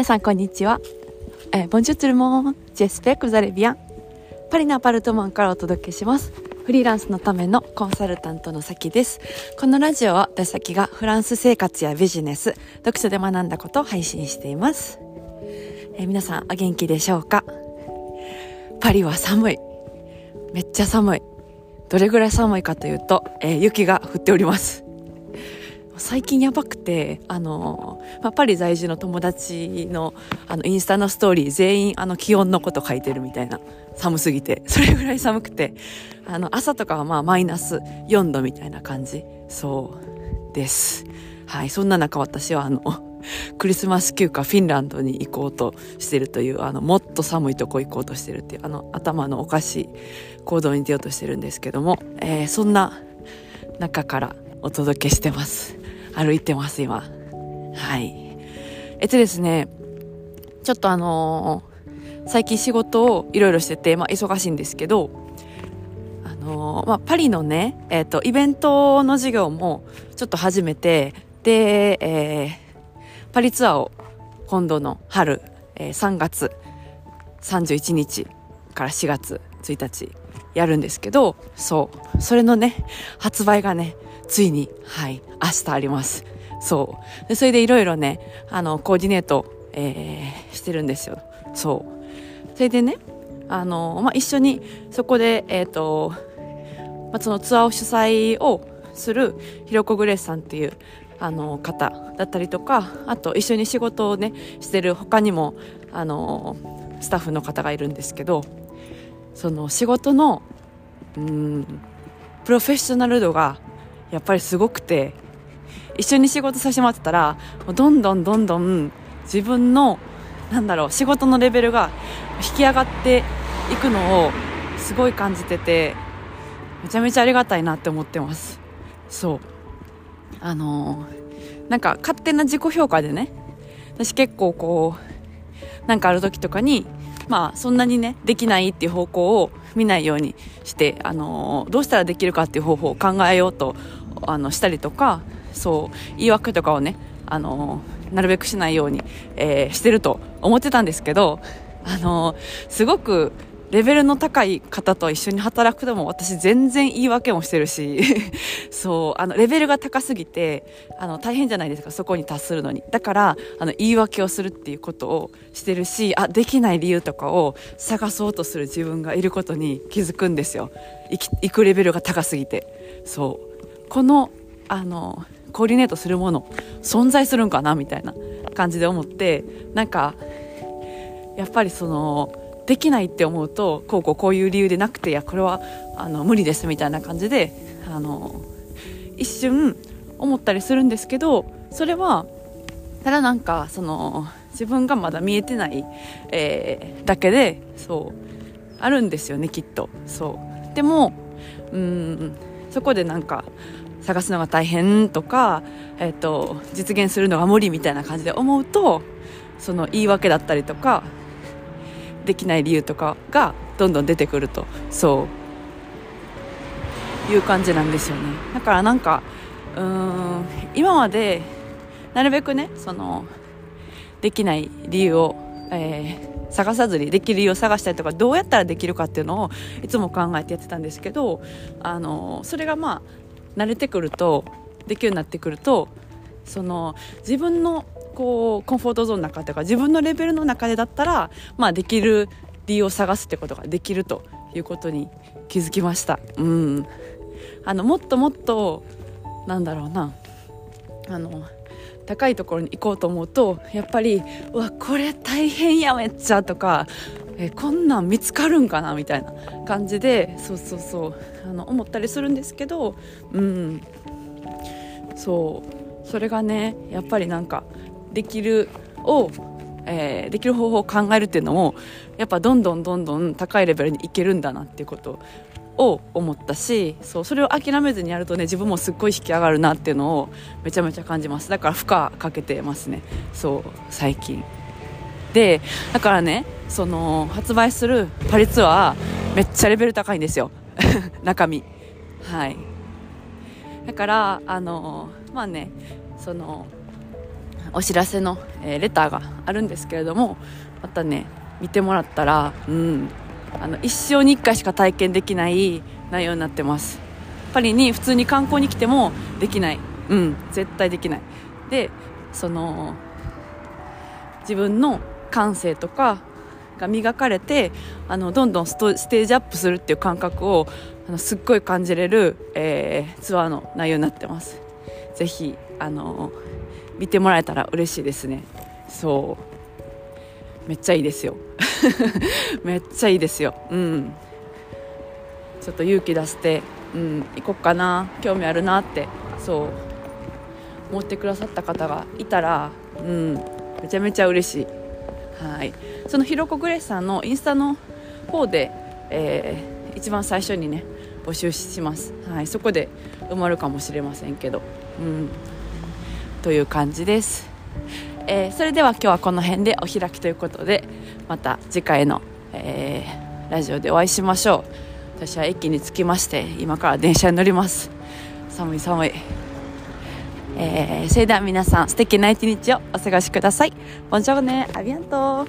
皆さんこんにちは。えー、ボンジュートルモン、ジェスペクザレビアン。パリのアパルトマンからお届けします。フリーランスのためのコンサルタントのさきです。このラジオは私先がフランス生活やビジネス、読書で学んだことを配信しています。えー、皆さんお元気でしょうか？パリは寒い。めっちゃ寒い。どれぐらい寒いかというと、えー、雪が降っております。最近やばくて、あの、まあ、パリ在住の友達の、あの、インスタのストーリー全員、あの、気温のこと書いてるみたいな。寒すぎて。それぐらい寒くて、あの、朝とかはまあ、マイナス4度みたいな感じ。そうです。はい。そんな中、私は、あの、クリスマス休暇フィンランドに行こうとしてるという、あの、もっと寒いとこ行こうとしてるっていう、あの、頭のおかしい行動に出ようとしてるんですけども、えー、そんな中からお届けしてます。歩いてます、今。はい。えっとですね、ちょっとあのー、最近仕事をいろいろしてて、まあ、忙しいんですけど、あのー、まあ、パリのね、えっ、と、イベントの授業もちょっと始めて、で、えー、パリツアーを今度の春、えー、3月31日から4月1日やるんですけど、そう、それのね、発売がね、ついに、はい、明日あります。そう。でそれでいろいろね、あの、コーディネート、えー、してるんですよ。そう。それでね、あの、まあ、一緒にそこで、えっ、ー、と、まあ、そのツアーを主催をするひろこグレースさんっていうあの方だったりとかあと一緒に仕事をねしてる他にもあのスタッフの方がいるんですけどその仕事のうんプロフェッショナル度がやっぱりすごくて一緒に仕事させてもらってたらどんどんどんどん自分のなんだろう仕事のレベルが引き上がっていくのをすごい感じててめちゃめちゃありがたいなって思ってます。そう。あのー、なんか勝手な自己評価でね私結構こうなんかある時とかにまあそんなにねできないっていう方向を見ないようにして、あのー、どうしたらできるかっていう方法を考えようとあのしたりとかそう言い訳とかをね、あのなるべくしないように、えー、してると思ってたんですけど、あのすごくレベルの高い方と一緒に働くでも私全然言い訳もしてるし、そう、あの、レベルが高すぎて、あの、大変じゃないですか、そこに達するのに。だから、あの、言い訳をするっていうことをしてるし、あ、できない理由とかを探そうとする自分がいることに気づくんですよ。行くレベルが高すぎて。そう。この、あの、コーディネートするもの、存在するんかなみたいな感じで思って、なんか、やっぱりその、できないって思うとこうこうこういう理由でなくていやこれはあの無理ですみたいな感じであの一瞬思ったりするんですけどそれはただなんかその自分がまだ見えてない、えー、だけでそうあるんですよねきっと。そう。でもうんそこでなんか探すのが大変とか、えーと実現するのが無理みたいな感じで思うとその言い訳だったりとかできない理由とかがどんどん出てくるとそういう感じなんですよね。だからなんかうーん今までなるべくねそのできない理由を、えー、探さずにできる理由を探したりとかどうやったらできるかっていうのをいつも考えてやってたんですけどあのそれがまあ慣れてくるとできるようになってくるとその自分のこうコンフォートゾーンの中というか自分のレベルの中でだったら、まあ、できる理由を探すってことができるということに気づきました。うん、あのもっともっとなんだろうなあの高いところに行こうと思うとやっぱりうわこれ大変やめっちゃとかえこんなん見つかるんかなみたいな感じでそうそうそうあの思ったりするんですけどうん。そう。それがねやっぱりなんかできるを、えー、できる方法を考えるっていうのもやっぱどんどんどんどん高いレベルにいけるんだなっていうこと。を思ったしそうそれを諦めずにやるとね自分もすっごい引き上がるなっていうのをめちゃめちゃ感じます。だから負荷かけてますね。そう最近。でだからねその発売するパリツアーめっちゃレベル高いんですよ。中身。はい。だからあのまあねそのお知らせの、えー、レターがあるんですけれどもまたね見てもらったら、うん、あの一生に1回しか体験できない内容になってます。パリに普通に観光に来てもできない。うん絶対できない。でその自分の感性とかが磨かれてあのどんどんステージアップするっていう感覚をあのすっごい感じれる、えー、ツアーの内容になってます。ぜひあの見てもらえたら嬉しいですね。そう。めっちゃいいですよ。めっちゃいいですよ。うん。ちょっと勇気出してうん行こっかな。興味あるなって。そう。思ってくださった方がいたらうん。めちゃめちゃ嬉しい。はい。そのひろこグレーさんのインスタの方で、えー、一番最初にね募集します、はい、そこで埋まるかもしれませんけど。うん。という感じです、えー、それでは今日はこの辺でお開きということでまた次回の、えー、ラジオでお会いしましょう。私は駅に着きまして今から電車に乗ります。寒い寒い。えー、それでは皆さん素敵な一日をお過ごしください。ボンジョーネ、アビアント